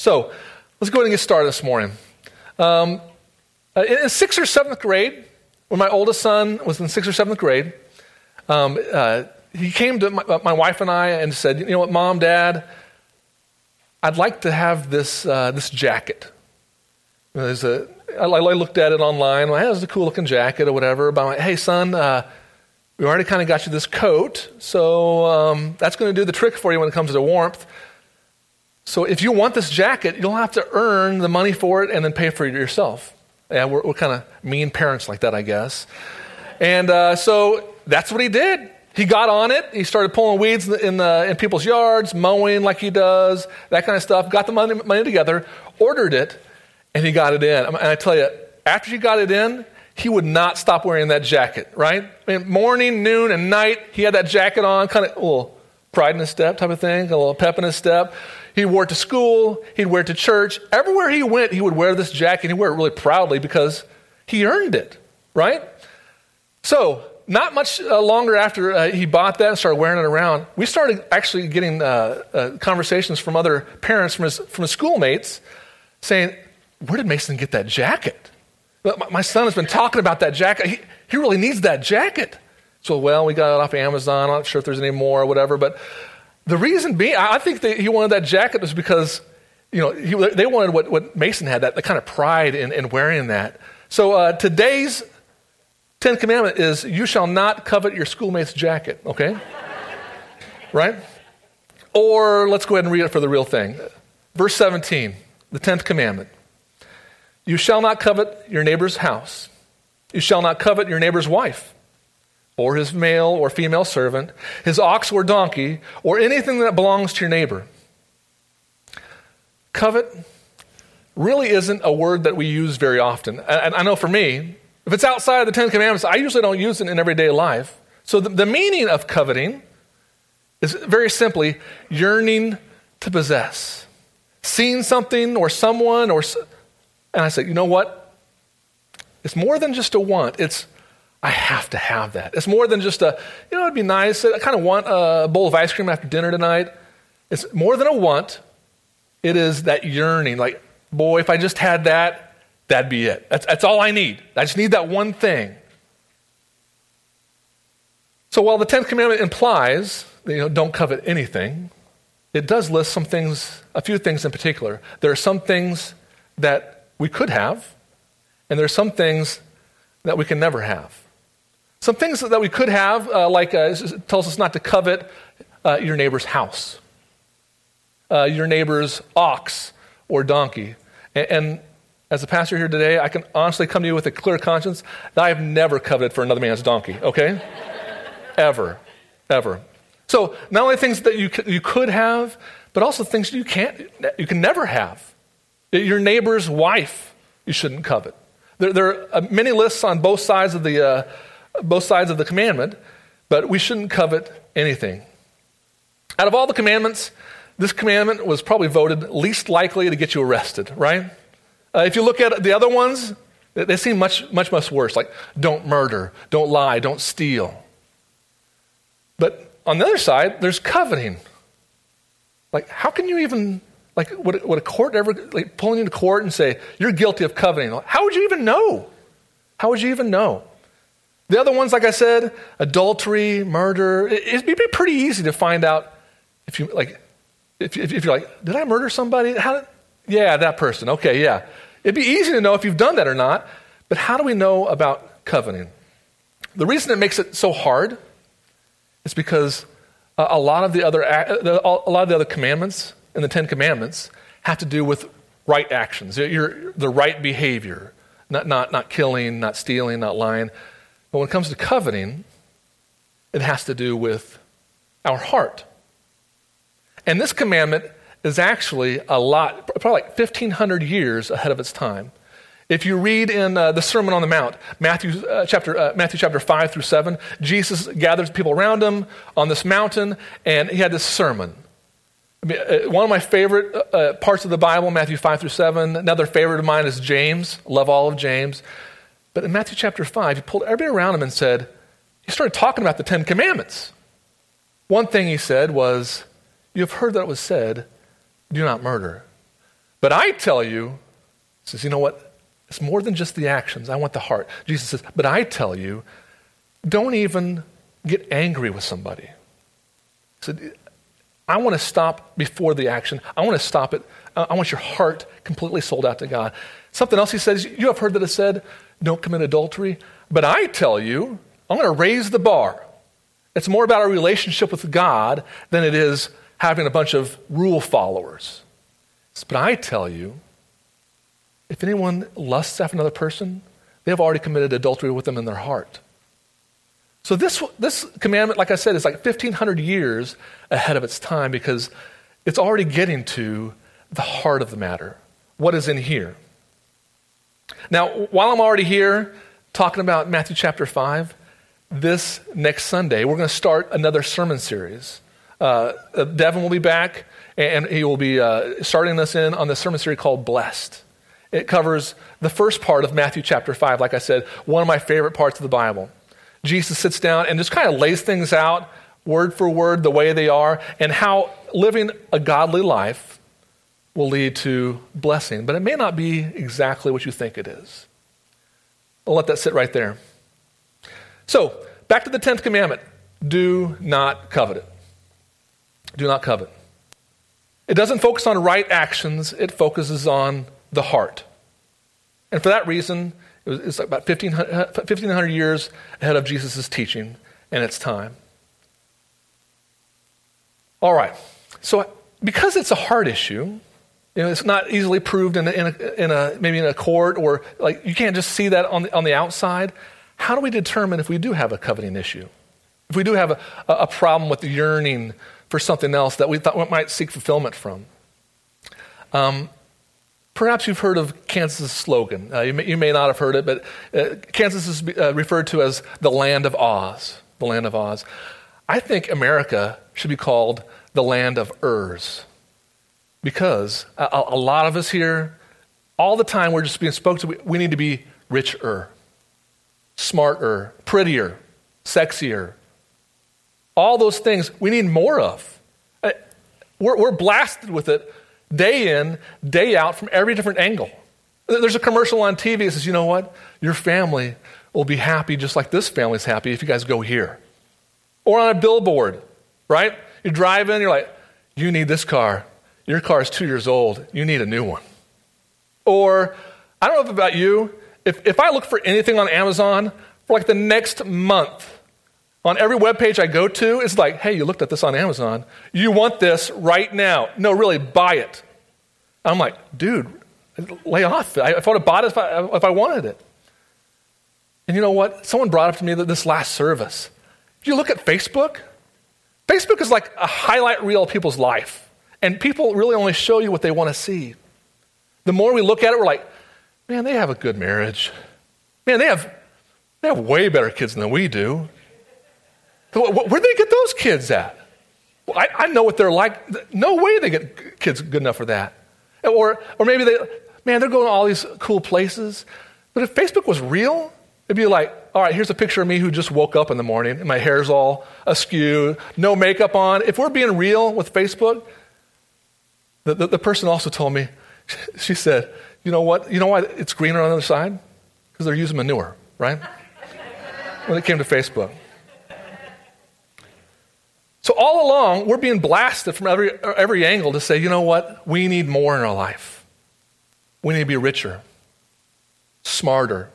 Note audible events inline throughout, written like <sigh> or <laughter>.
So let's go ahead and get started this morning. Um, uh, in sixth or seventh grade, when my oldest son was in sixth or seventh grade, um, uh, he came to my, my, wife and I and said, "You know what, Mom, Dad, I'd like to have this uh, this jacket." There's a, I, I looked at it online. Well, hey, it's a cool looking jacket or whatever. But I'm like, "Hey, son, uh, we already kind of got you this coat, so um, that's going to do the trick for you when it comes to warmth." So if you want this jacket, you'll have to earn the money for it and then pay for it yourself. Yeah, we're, we're kind of mean parents like that, I guess. And uh, so that's what he did. He got on it. He started pulling weeds in, the, in, the, in, people's yards, mowing like he does, that kind of stuff. Got the money, money together, ordered it, and he got it in. And I tell you, after he got it in, he would not stop wearing that jacket, right? I mean, morning, noon, and night, he had that jacket on, kind of a little pride in his step type of thing, a little pep in his step. He wore it to school, he'd wear it to church. Everywhere he went, he would wear this jacket. And He'd wear it really proudly because he earned it, right? So, not much uh, longer after uh, he bought that and started wearing it around, we started actually getting uh, uh conversations from other parents, from his, from his schoolmates, saying, Where did Mason get that jacket? My son has been talking about that jacket. He, he really needs that jacket. So, well, we got it off Amazon. I'm not sure if there's any more or whatever, but the reason being, I think that he wanted that jacket was because, you know, he, they wanted what, what Mason had, that, the kind of pride in, in wearing that. So uh, today's Ten Commandment is you shall not covet your schoolmate's jacket, okay? right? Or let's go ahead and read it for the real thing. Verse 17, the 10th commandment. You shall not covet your neighbor's house. You shall not covet your neighbor's wife or his male or female servant, his ox or donkey, or anything that belongs to your neighbor. Covet really isn't a word that we use very often. And I know for me, if it's outside of the Ten Commandments, I usually don't use it in everyday life. So the, the meaning of coveting is very simply yearning to possess. Seeing something or someone, or, and I say, you know what? It's more than just a want. It's I have to have that. It's more than just a, you know, it'd be nice. I kind of want a bowl of ice cream after dinner tonight. It's more than a want. It is that yearning. Like, boy, if I just had that, that'd be it. That's, that's all I need. I just need that one thing. So while the 10th commandment implies, you know, don't covet anything, it does list some things, a few things in particular. There are some things that we could have, and there are some things that we can never have. Some things that we could have, uh, like uh, tells us not to covet uh, your neighbor's house, uh, your neighbor's ox or donkey. And, and, as a pastor here today, I can honestly come to you with a clear conscience that I have never coveted for another man's donkey, okay? <laughs> ever, ever. So not only things that you, you could have, but also things you can't, you can never have. Your neighbor's wife, you shouldn't covet. There, there are many lists on both sides of the uh, both sides of the commandment, but we shouldn't covet anything. Out of all the commandments, this commandment was probably voted least likely to get you arrested, right? Uh, if you look at the other ones, they seem much, much, much worse, like don't murder, don't lie, don't steal. But on the other side, there's coveting. Like, how can you even, like, would, would a court ever like, pulling you into court and say, you're guilty of coveting? How would you even know? How would you even know? The other ones, like I said, adultery, murder, it'd be pretty easy to find out if you like, if, if, if you're like, did I murder somebody? How did, yeah, that person. Okay, yeah. It'd be easy to know if you've done that or not, but how do we know about coveting? The reason it makes it so hard is because uh, a lot of the other a lot of the other commandments in the Ten Commandments have to do with right actions, your, the right behavior, not, not, not killing, not stealing, not lying. But when it comes to coveting, it has to do with our heart. And this commandment is actually a lot, probably like 1,500 years ahead of its time. If you read in uh, the Sermon on the Mount, Matthew, uh, chapter, uh, Matthew chapter 5 through 7, Jesus gathers people around him on this mountain, and he had this sermon. I mean, uh, one of my favorite uh, uh, parts of the Bible, Matthew 5 through 7. Another favorite of mine is James. Love all of James. But in Matthew chapter 5, he pulled everybody around him and said, he started talking about the Ten Commandments. One thing he said was, You have heard that it was said, do not murder. But I tell you, he says, you know what? It's more than just the actions. I want the heart. Jesus says, but I tell you, don't even get angry with somebody. He said, I want to stop before the action. I want to stop it. I want your heart completely sold out to God. Something else he says, you have heard that it said, don't commit adultery. But I tell you, I'm going to raise the bar. It's more about our relationship with God than it is having a bunch of rule followers. But I tell you, if anyone lusts after another person, they have already committed adultery with them in their heart. So this, this commandment, like I said, is like 1,500 years ahead of its time because it's already getting to the heart of the matter. What is in here? Now, while I'm already here talking about Matthew chapter 5, this next Sunday, we're going to start another sermon series. Uh, uh, Devin will be back, and he will be uh, starting us in on the sermon series called Blessed. It covers the first part of Matthew chapter 5, like I said, one of my favorite parts of the Bible. Jesus sits down and just kind of lays things out word for word the way they are, and how living a godly life will lead to blessing. But it may not be exactly what you think it is. I'll let that sit right there. So, back to the 10th commandment do not covet it. Do not covet. It doesn't focus on right actions, it focuses on the heart. And for that reason, it's about 1500, uh, 1500 years ahead of Jesus' teaching and its time. All right. So, because it's a heart issue, you know, it's not easily proved in a, in, a, in a, maybe in a court or like you can't just see that on the, on the outside. How do we determine if we do have a coveting issue? If we do have a, a problem with the yearning for something else that we thought we might seek fulfillment from? Um, Perhaps you've heard of Kansas' slogan. Uh, you, may, you, may, not have heard it, but uh, Kansas is uh, referred to as the land of Oz. The land of Oz. I think America should be called the land of Urs because a, a lot of us here, all the time, we're just being spoken to. We need to be richer, smarter, prettier, sexier. All those things we need more of. Uh, we're, we're blasted with it day in, day out from every different angle. There's a commercial on TV that says, you know what? Your family will be happy just like this family's happy if you guys go here. Or on a billboard, right? You drive in, you're like, you need this car. Your car is two years old. You need a new one. Or, I don't know about you, if, if I look for anything on Amazon for like the next month, on every web page I go to, it's like, hey, you looked at this on Amazon. You want this right now. No, really, buy it. I'm like, dude, lay off. I, if I would have bought it if I, if I wanted it. And you know what? Someone brought up to me that this last service. If you look at Facebook, Facebook is like a highlight reel of people's life. And people really only show you what they want to see. The more we look at it, we're like, man, they have a good marriage. Man, they have, they have way better kids than we do. Where'd they get those kids at? Well, I, I, know what they're like. No way they get kids good enough for that. Or, or maybe they, man, they're going to all these cool places. But if Facebook was real, it'd be like, all right, here's a picture of me who just woke up in the morning and my hair's all askew, no makeup on. If we're being real with Facebook, the, the, the person also told me, <laughs> she said, you know what? You know why it's greener on the other side? Because they're using manure, right? <laughs> when it came to Facebook. So, all along, we're being blasted from every, every angle to say, you know what? We need more in our life. We need to be richer, smarter,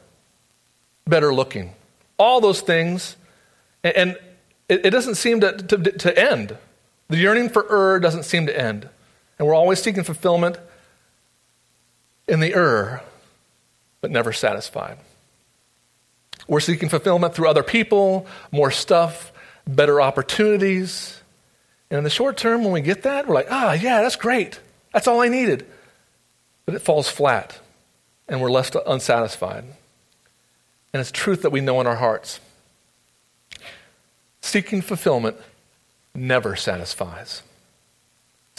better looking. All those things. And, and it, it, doesn't seem to, to, to end. The yearning for Ur doesn't seem to end. And we're always seeking fulfillment in the Ur, but never satisfied. We're seeking fulfillment through other people, more stuff, better opportunities. And in the short term, when we get that, we're like, ah, yeah, that's great. That's all I needed. But it falls flat, and we're left unsatisfied. And it's truth that we know in our hearts. Seeking fulfillment never satisfies.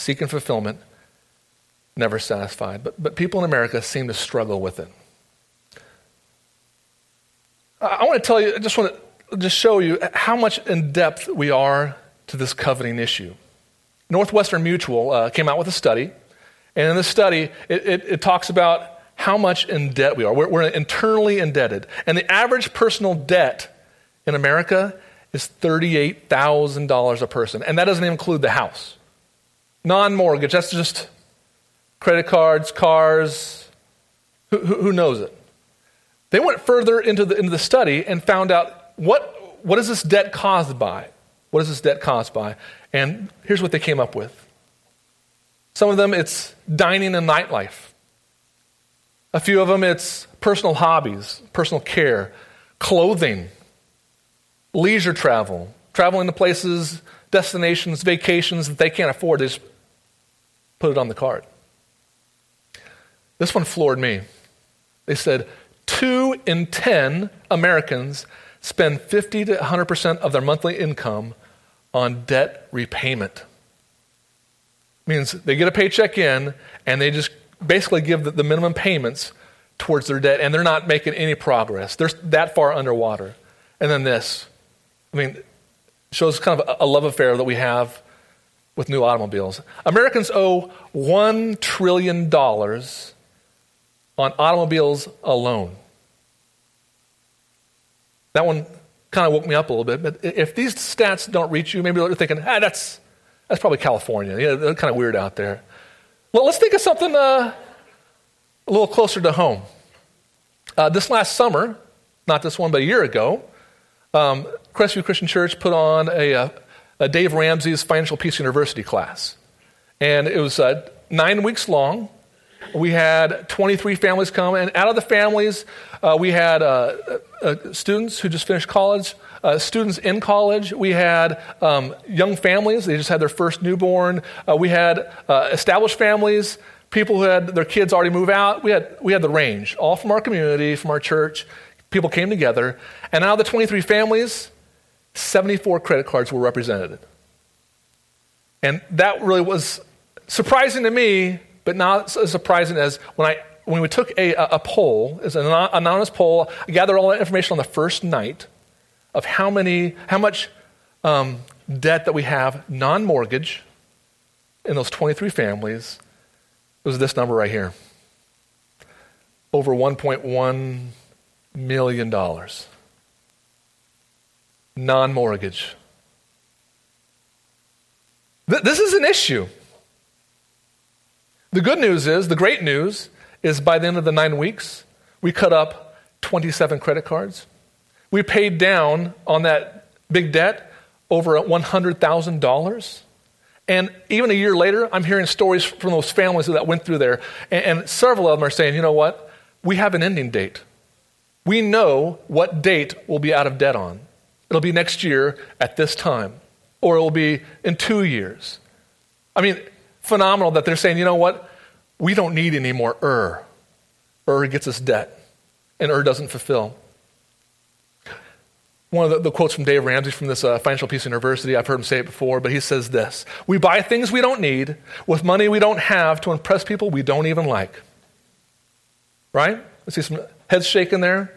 Seeking fulfillment never satisfied. But, but people in America seem to struggle with it. I, I want to tell you, I just want to just show you how much in depth we are to this coveting issue. Northwestern Mutual uh, came out with a study, And in this study, it, it, it talks about how much in debt we are. We're, we're internally indebted. And the average personal debt in America is $38,000 a person. And that doesn't include the house. Non mortgage, that's just credit cards, cars. Who, who, knows it? They went further into the, into the study and found out what, what is this debt caused by? What is this debt caused by? And here's what they came up with. Some of them, it's dining and nightlife. A few of them, it's personal hobbies, personal care, clothing, leisure travel, traveling to places, destinations, vacations that they can't afford. They just put it on the card. This one floored me. They said two in 10 Americans spend 50 to 100% of their monthly income on debt repayment. Means they get a paycheck in and they just basically give the, the minimum payments towards their debt and they're not making any progress. They're that far underwater. And then this I mean, shows kind of a love affair that we have with new automobiles. Americans owe $1 trillion on automobiles alone. That one kind of woke me up a little bit. But if these stats don't reach you, maybe you're thinking, ah, that's, that's probably California. Yeah, they're kind of weird out there. Well, let's think of something uh, a little closer to home. Uh, this last summer, not this one, but a year ago, um, Crestview Christian Church put on a, a, a, Dave Ramsey's Financial Peace University class. And it was uh, nine weeks long. We had 23 families come, and out of the families, uh, we had uh, uh students who just finished college, uh, students in college. We had um, young families, they just had their first newborn. Uh, we had established families, people who had their kids already move out. We had, we had the range, all from our community, from our church. People came together, and out of the 23 families, 74 credit cards were represented. And that really was surprising to me, but not as surprising as when, I, when we took a, a poll, as an anonymous poll, I gathered all that information on the first night of how, many, how much um, debt that we have, non mortgage, in those 23 families. It was this number right here over 1.1 million dollars. Non mortgage. Th- this is an issue. The good news is, the great news is by the end of the nine weeks, we cut up 27 credit cards. We paid down on that big debt over $100,000. And even a year later, I'm hearing stories from those families that went through there. And, and several of them are saying, you know what? We have an ending date we know what date we'll be out of debt on. It'll be next year at this time, or it will be in two years. I mean, phenomenal that they're saying, you know what? We don't need any more Ur. Ur gets us debt, and Ur doesn't fulfill. One of the, the quotes from Dave Ramsey from this uh, Financial Peace University, I've heard him say it before, but he says this We buy things we don't need with money we don't have to impress people we don't even like. Right? I see some heads shaking there.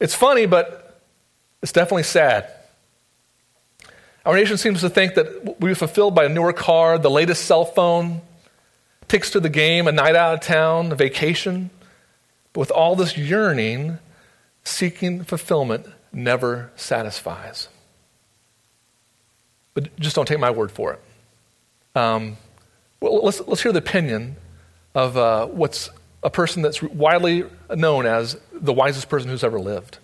It's funny, but it's definitely sad. Our nation seems to think that we're fulfilled by a newer car, the latest cell phone, tickets to the game, a night out of town, a vacation. But with all this yearning, seeking fulfillment never satisfies. But just don't take my word for it. Um, well, let's, let's hear the opinion of uh, what's a person that's widely known as the wisest person who's ever lived.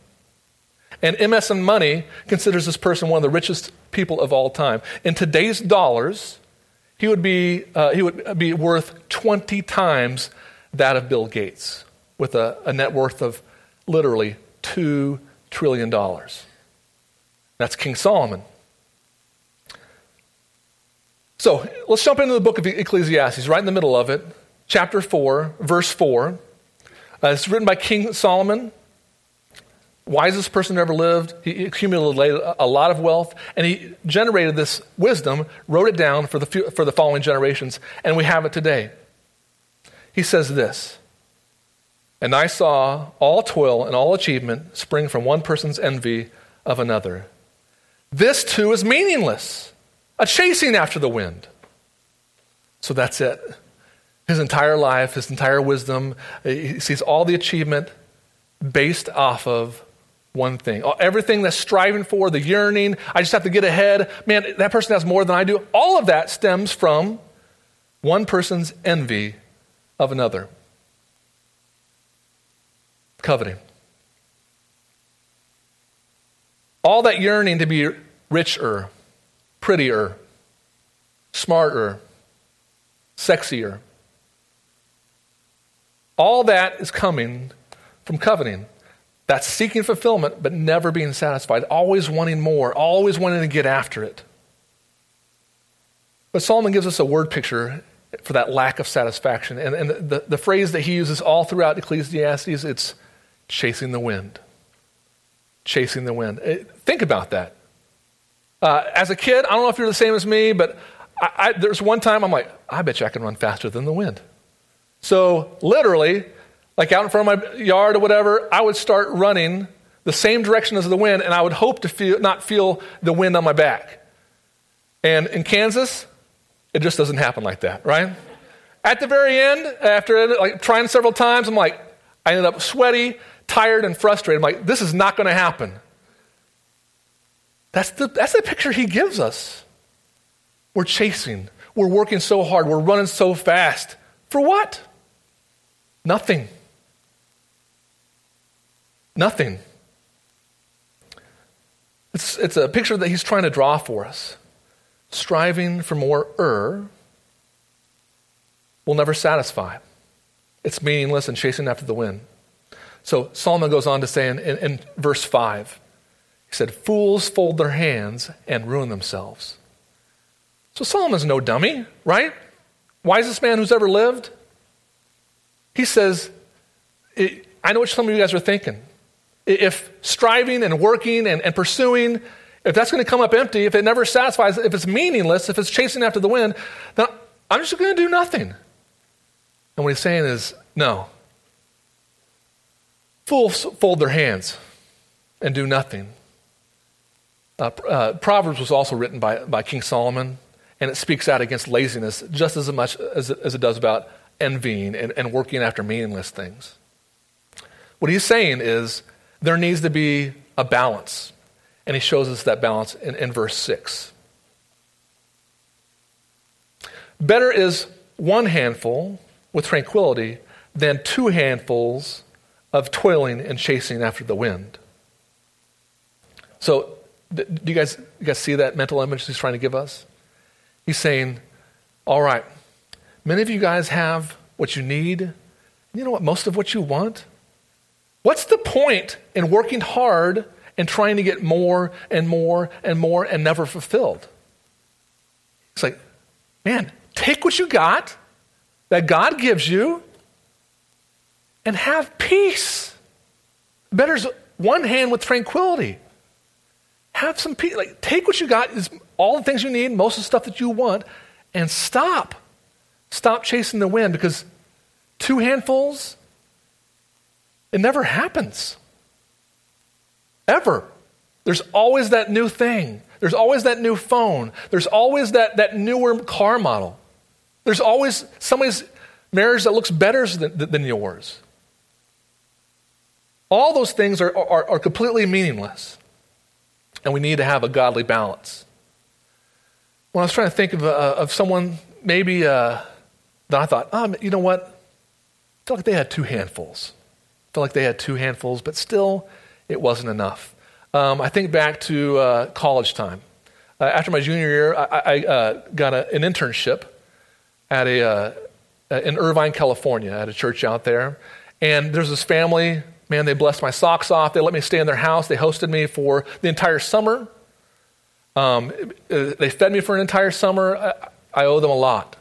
And MSN Money considers this person one of the richest people of all time. In today's dollars, he would be, uh, he would be worth 20 times that of Bill Gates, with a, a net worth of literally $2 trillion. That's King Solomon. So let's jump into the book of Ecclesiastes, right in the middle of it chapter 4, verse 4. Uh, it's written by King Solomon, wisest person who ever lived. He accumulated a lot of wealth, and he generated this wisdom, wrote it down for the, few, for the following generations, and we have it today. He says this And I saw all toil and all achievement spring from one person's envy of another. This too is meaningless, a chasing after the wind. So that's it. his entire life, his entire wisdom. He sees all the achievement based off of one thing. Uh, everything that's striving for, the yearning, I just have to get ahead. Man, that person has more than I do. All of that stems from one person's envy of another. Coveting. All that yearning to be richer, prettier, smarter, sexier. All that is coming from coveting. That's seeking fulfillment, but never being satisfied, always wanting more, always wanting to get after it. But Solomon gives us a word picture for that lack of satisfaction. And, and the, the phrase that he uses all throughout Ecclesiastes, it's chasing the wind. Chasing the wind. Eh, think about that. Uh, as a kid, I don't know if you're the same as me, but I, I, there's one time I'm like, I bet you I can run faster than the wind. So, literally, like out in front of my yard or whatever, I would start running the same direction as the wind, and I would hope to feel, not feel the wind on my back. And in Kansas, it just doesn't happen like that, right? At the very end, after like trying several times, I'm like, I ended up sweaty, tired, and frustrated. I'm like, this is not going to happen. That's the, that's the picture he gives us. We're chasing. We're working so hard. We're running so fast. For what? Nothing. Nothing. It's, it's a picture that he's trying to draw for us. Striving for more er will never satisfy. It's meaningless and chasing after the wind. So Solomon goes on to say in, in, in verse 5, he said, Fools fold their hands and ruin themselves. So Solomon's no dummy, right? Wisest man who's ever lived. He says, I know what some of you guys are thinking. If striving and working and, and pursuing, if that's going to come up empty, if it never satisfies, if it's meaningless, if it's chasing after the wind, then I'm just going to do nothing. And what he's saying is, no. Fools fold their hands and do nothing. Uh, uh, Proverbs was also written by, by King Solomon, and it speaks out against laziness just as much as it, as it does about envying and, and working after meaningless things. What he's saying is there needs to be a balance. And he shows us that balance in, in verse 6. Better is one handful with tranquility than two handfuls of toiling and chasing after the wind. So, do you guys, you guys see that mental image he's trying to give us? He's saying, All right, many of you guys have what you need. You know what? Most of what you want What's the point in working hard and trying to get more and more and more and never fulfilled? It's like, man, take what you got that God gives you and have peace. Better is one hand with tranquility. Have some peace. Like, take what you got, is all the things you need, most of the stuff that you want, and stop. Stop chasing the wind because two handfuls it never happens. Ever. There's always that new thing. There's always that new phone. There's always that, that newer car model. There's always somebody's marriage that looks better than, than yours. All those things are, are, are, completely meaningless. And we need to have a godly balance. When I was trying to think of, uh, of someone, maybe uh, that I thought, oh, you know what? I feel like they had two handfuls felt like they had two handfuls, but still, it wasn't enough. Um, I think back to uh, college time. Uh, after my junior year, I, I uh, got a, an internship at a, uh, in Irvine, California, at a church out there. And there's this family, man, they blessed my socks off. They let me stay in their house. They hosted me for the entire summer. Um, they fed me for an entire summer. I, I owe them a lot.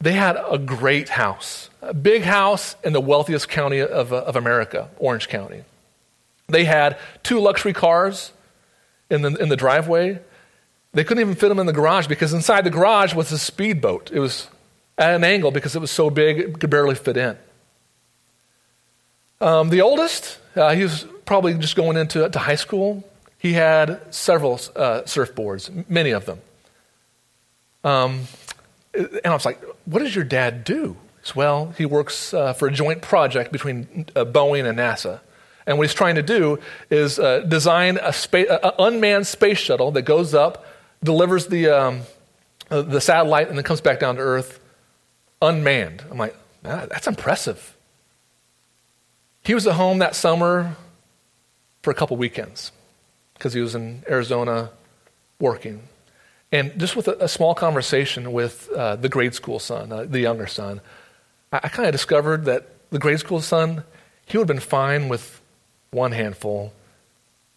They had a great house big house in the wealthiest county of, uh, of America, Orange County. They had two luxury cars in the, in the driveway. They couldn't even fit them in the garage because inside the garage was a speedboat. It was at an angle because it was so big it could barely fit in. Um, the oldest, uh, he was probably just going into to high school. He had several uh, surfboards, many of them. Um, And I was like, what does your dad do? Well, he works uh, for a joint project between uh, Boeing and NASA. And what he's trying to do is uh, design a, a, unmanned space shuttle that goes up, delivers the, um, uh, the satellite, and then comes back down to Earth unmanned. I'm like, that's impressive. He was at home that summer for a couple weekends because he was in Arizona working. And just with a, a small conversation with uh, the grade school son, uh, the younger son, I, I kind of discovered that the grade school son, he would have been fine with one handful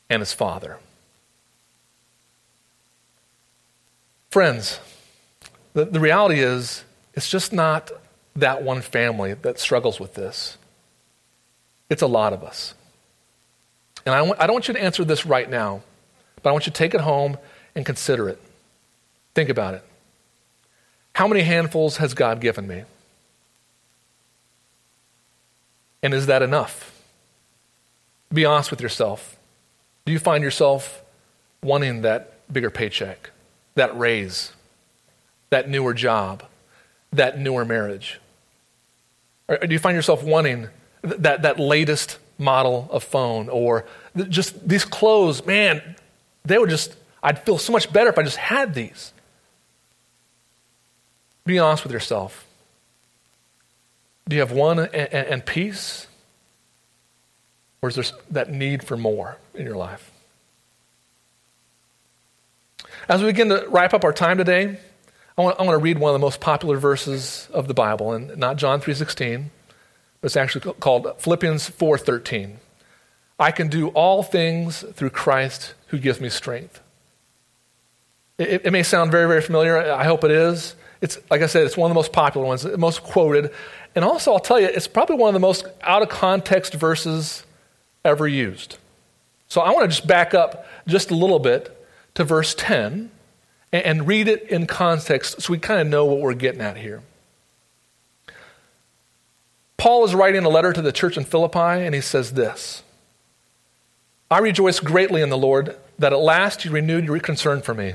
and his father. Friends, the, the reality is, it's just not that one family that struggles with this. It's a lot of us. And I, don't want you to answer this right now, but I want you to take it home and consider it. Think about it. How many handfuls has God given me? And is that enough? Be honest with yourself. Do you find yourself wanting that bigger paycheck, that raise, that newer job, that newer marriage? Or do you find yourself wanting that, that latest model of phone or just these clothes? Man, they would just, I'd feel so much better if I just had these. Be honest with yourself. Do you have one and, and peace? Or is there that need for more in your life? As we begin to wrap up our time today, I want, I want to read one of the most popular verses of the Bible, and not John 3.16, but it's actually called Philippians 4.13. I can do all things through Christ who gives me strength. It, it, may sound very, very familiar. I hope it is. It's, like I said, it's one of the most popular ones, the most quoted. And also, I'll tell you, it's probably one of the most out of context verses ever used. So I want to just back up just a little bit to verse 10 and, and read it in context so we kind of know what we're getting at here. Paul is writing a letter to the church in Philippi, and he says this I rejoice greatly in the Lord that at last you renewed your concern for me.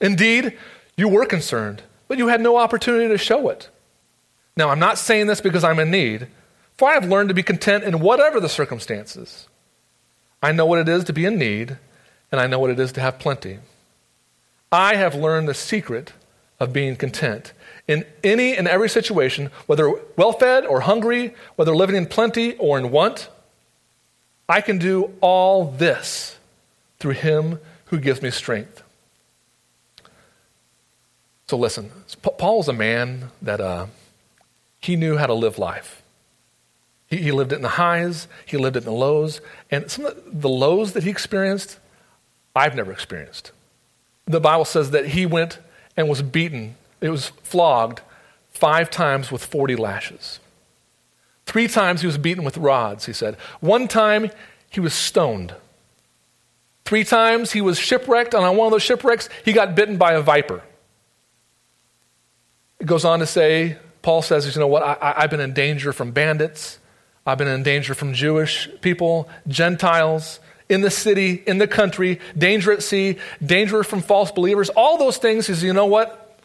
Indeed, you were concerned, but you had no opportunity to show it. Now, I'm not saying this because I'm in need, for I have learned to be content in whatever the circumstances. I know what it is to be in need, and I know what it is to have plenty. I have learned the secret of being content in any and every situation, whether well fed or hungry, whether living in plenty or in want. I can do all this through him who gives me strength. So listen, Paul was a man that uh, he knew how to live life. He, he lived it in the highs, he lived it in the lows, and some of the lows that he experienced, I've never experienced the Bible says that he went and was beaten, it was flogged five times with 40 lashes. Three times he was beaten with rods, he said. One time he was stoned. Three times he was shipwrecked, and on one of those shipwrecks, he got bitten by a viper. It goes on to say, Paul says, you know what, I, I've been in danger from bandits, I've been in danger from Jewish people, Gentiles, in the city, in the country, danger at sea, danger from false believers, all those things is, you know what?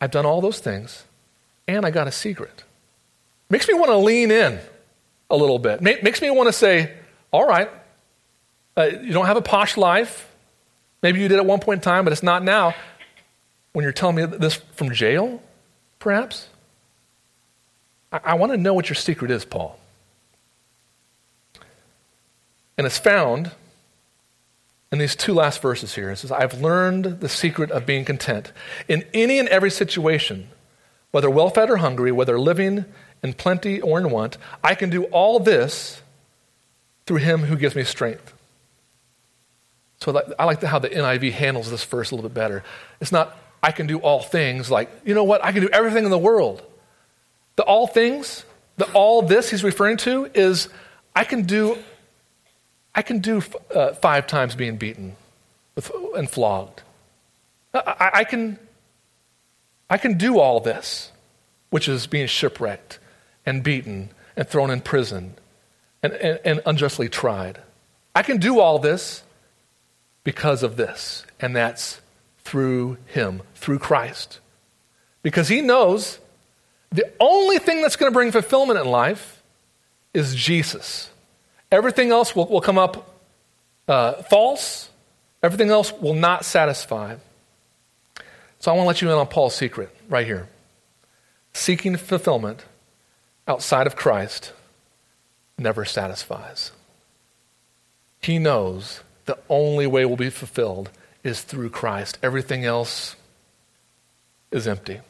I've done all those things, and I got a secret. Makes me want to lean in a little bit. Makes me want to say, all right, uh, you don't have a posh life. Maybe you did at one point in time, but it's not now. When you're telling me this from jail, perhaps? I, I want to know what your secret is, Paul. And it's found in these two last verses here. It says, I've learned the secret of being content in any and every situation, whether well fed or hungry, whether living in plenty or in want. I can do all this through him who gives me strength. So I like how the NIV handles this verse a little bit better. It's not, I can do all things, like, you know what, I can do everything in the world. The all things, the all this he's referring to is, I can do I can do uh, five times being beaten and flogged. I, I, can, I can do all this, which is being shipwrecked and beaten and thrown in prison and, and, and unjustly tried. I can do all this because of this, and that's through Him, through Christ. Because He knows the only thing that's going to bring fulfillment in life is Jesus. Everything else will, will come up uh, false, everything else will not satisfy. So I want to let you in on Paul's secret right here. Seeking fulfillment outside of Christ never satisfies. He knows the only way will be fulfilled is through Christ. Everything else is empty.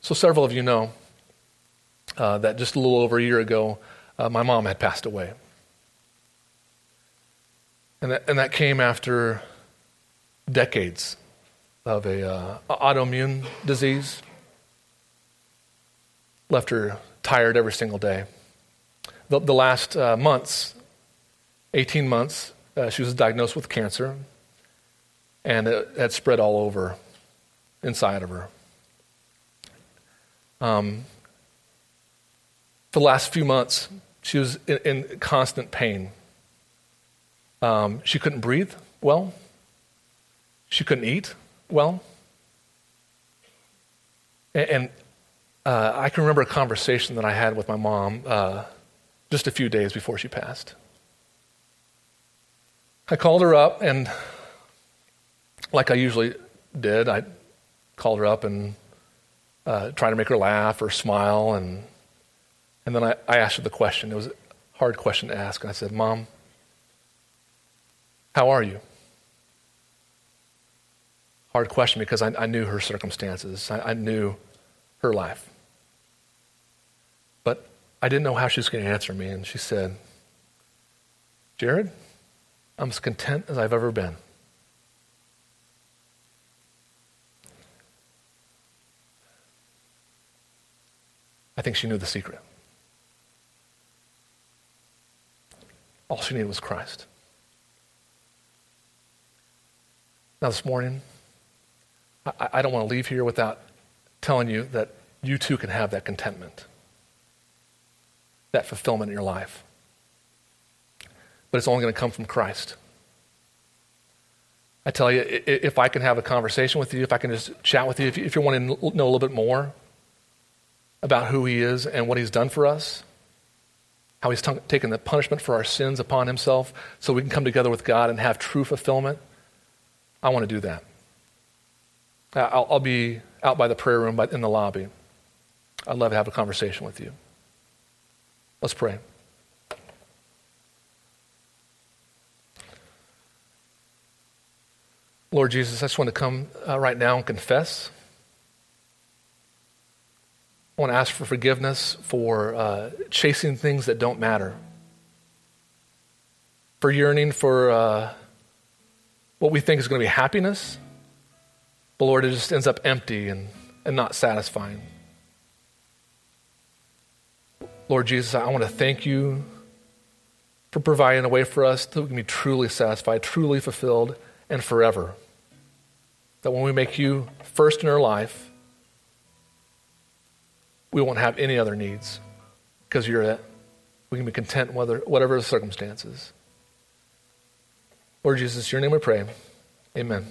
So, several of you know uh, that just a little over a year ago, uh, my mom had passed away. And that, and that came after decades of a uh, autoimmune disease. Left her tired every single day. The, the last uh, months, 18 months, uh, she was diagnosed with cancer, and it had spread all over inside of her. Um, for the last few months, she was in, in constant pain. Um, she couldn't breathe well. She couldn't eat well. And, and uh, I can remember a conversation that I had with my mom uh, just a few days before she passed. I called her up, and like I usually did, I called her up and uh, trying to make her laugh or smile. And, and then I, I asked her the question. It was a hard question to ask. I said, Mom, how are you? Hard question because I, I knew her circumstances, I, I knew her life. I didn't know how she was going to answer me. And she said, Jared, I'm as content as I've ever been. I think she knew the secret. All she needed was Christ. Now, this morning, I, I don't want to leave here without telling you that you too can have that contentment, that fulfillment in your life. But it's only going to come from Christ. I tell you, if I can have a conversation with you, if I can just chat with you, if, you, wanting to know a little bit more, about who he is and what he's done for us, how he's taken the punishment for our sins upon himself so we can come together with God and have true fulfillment, I want to do that. I'll, I'll be out by the prayer room in the lobby. I'd love to have a conversation with you. Let's pray. Lord Jesus, I just want to come uh, right now and confess. I want to ask for forgiveness for uh, chasing things that don't matter, for yearning for uh, what we think is going to be happiness, but Lord, it just ends up empty and, and not satisfying. Lord Jesus, I want to thank you for providing a way for us that we can be truly satisfied, truly fulfilled, and forever. That when we make you first in our life, we won't have any other needs because you're it. We can be content whether, whatever the circumstances. Lord Jesus, your name we pray. Amen.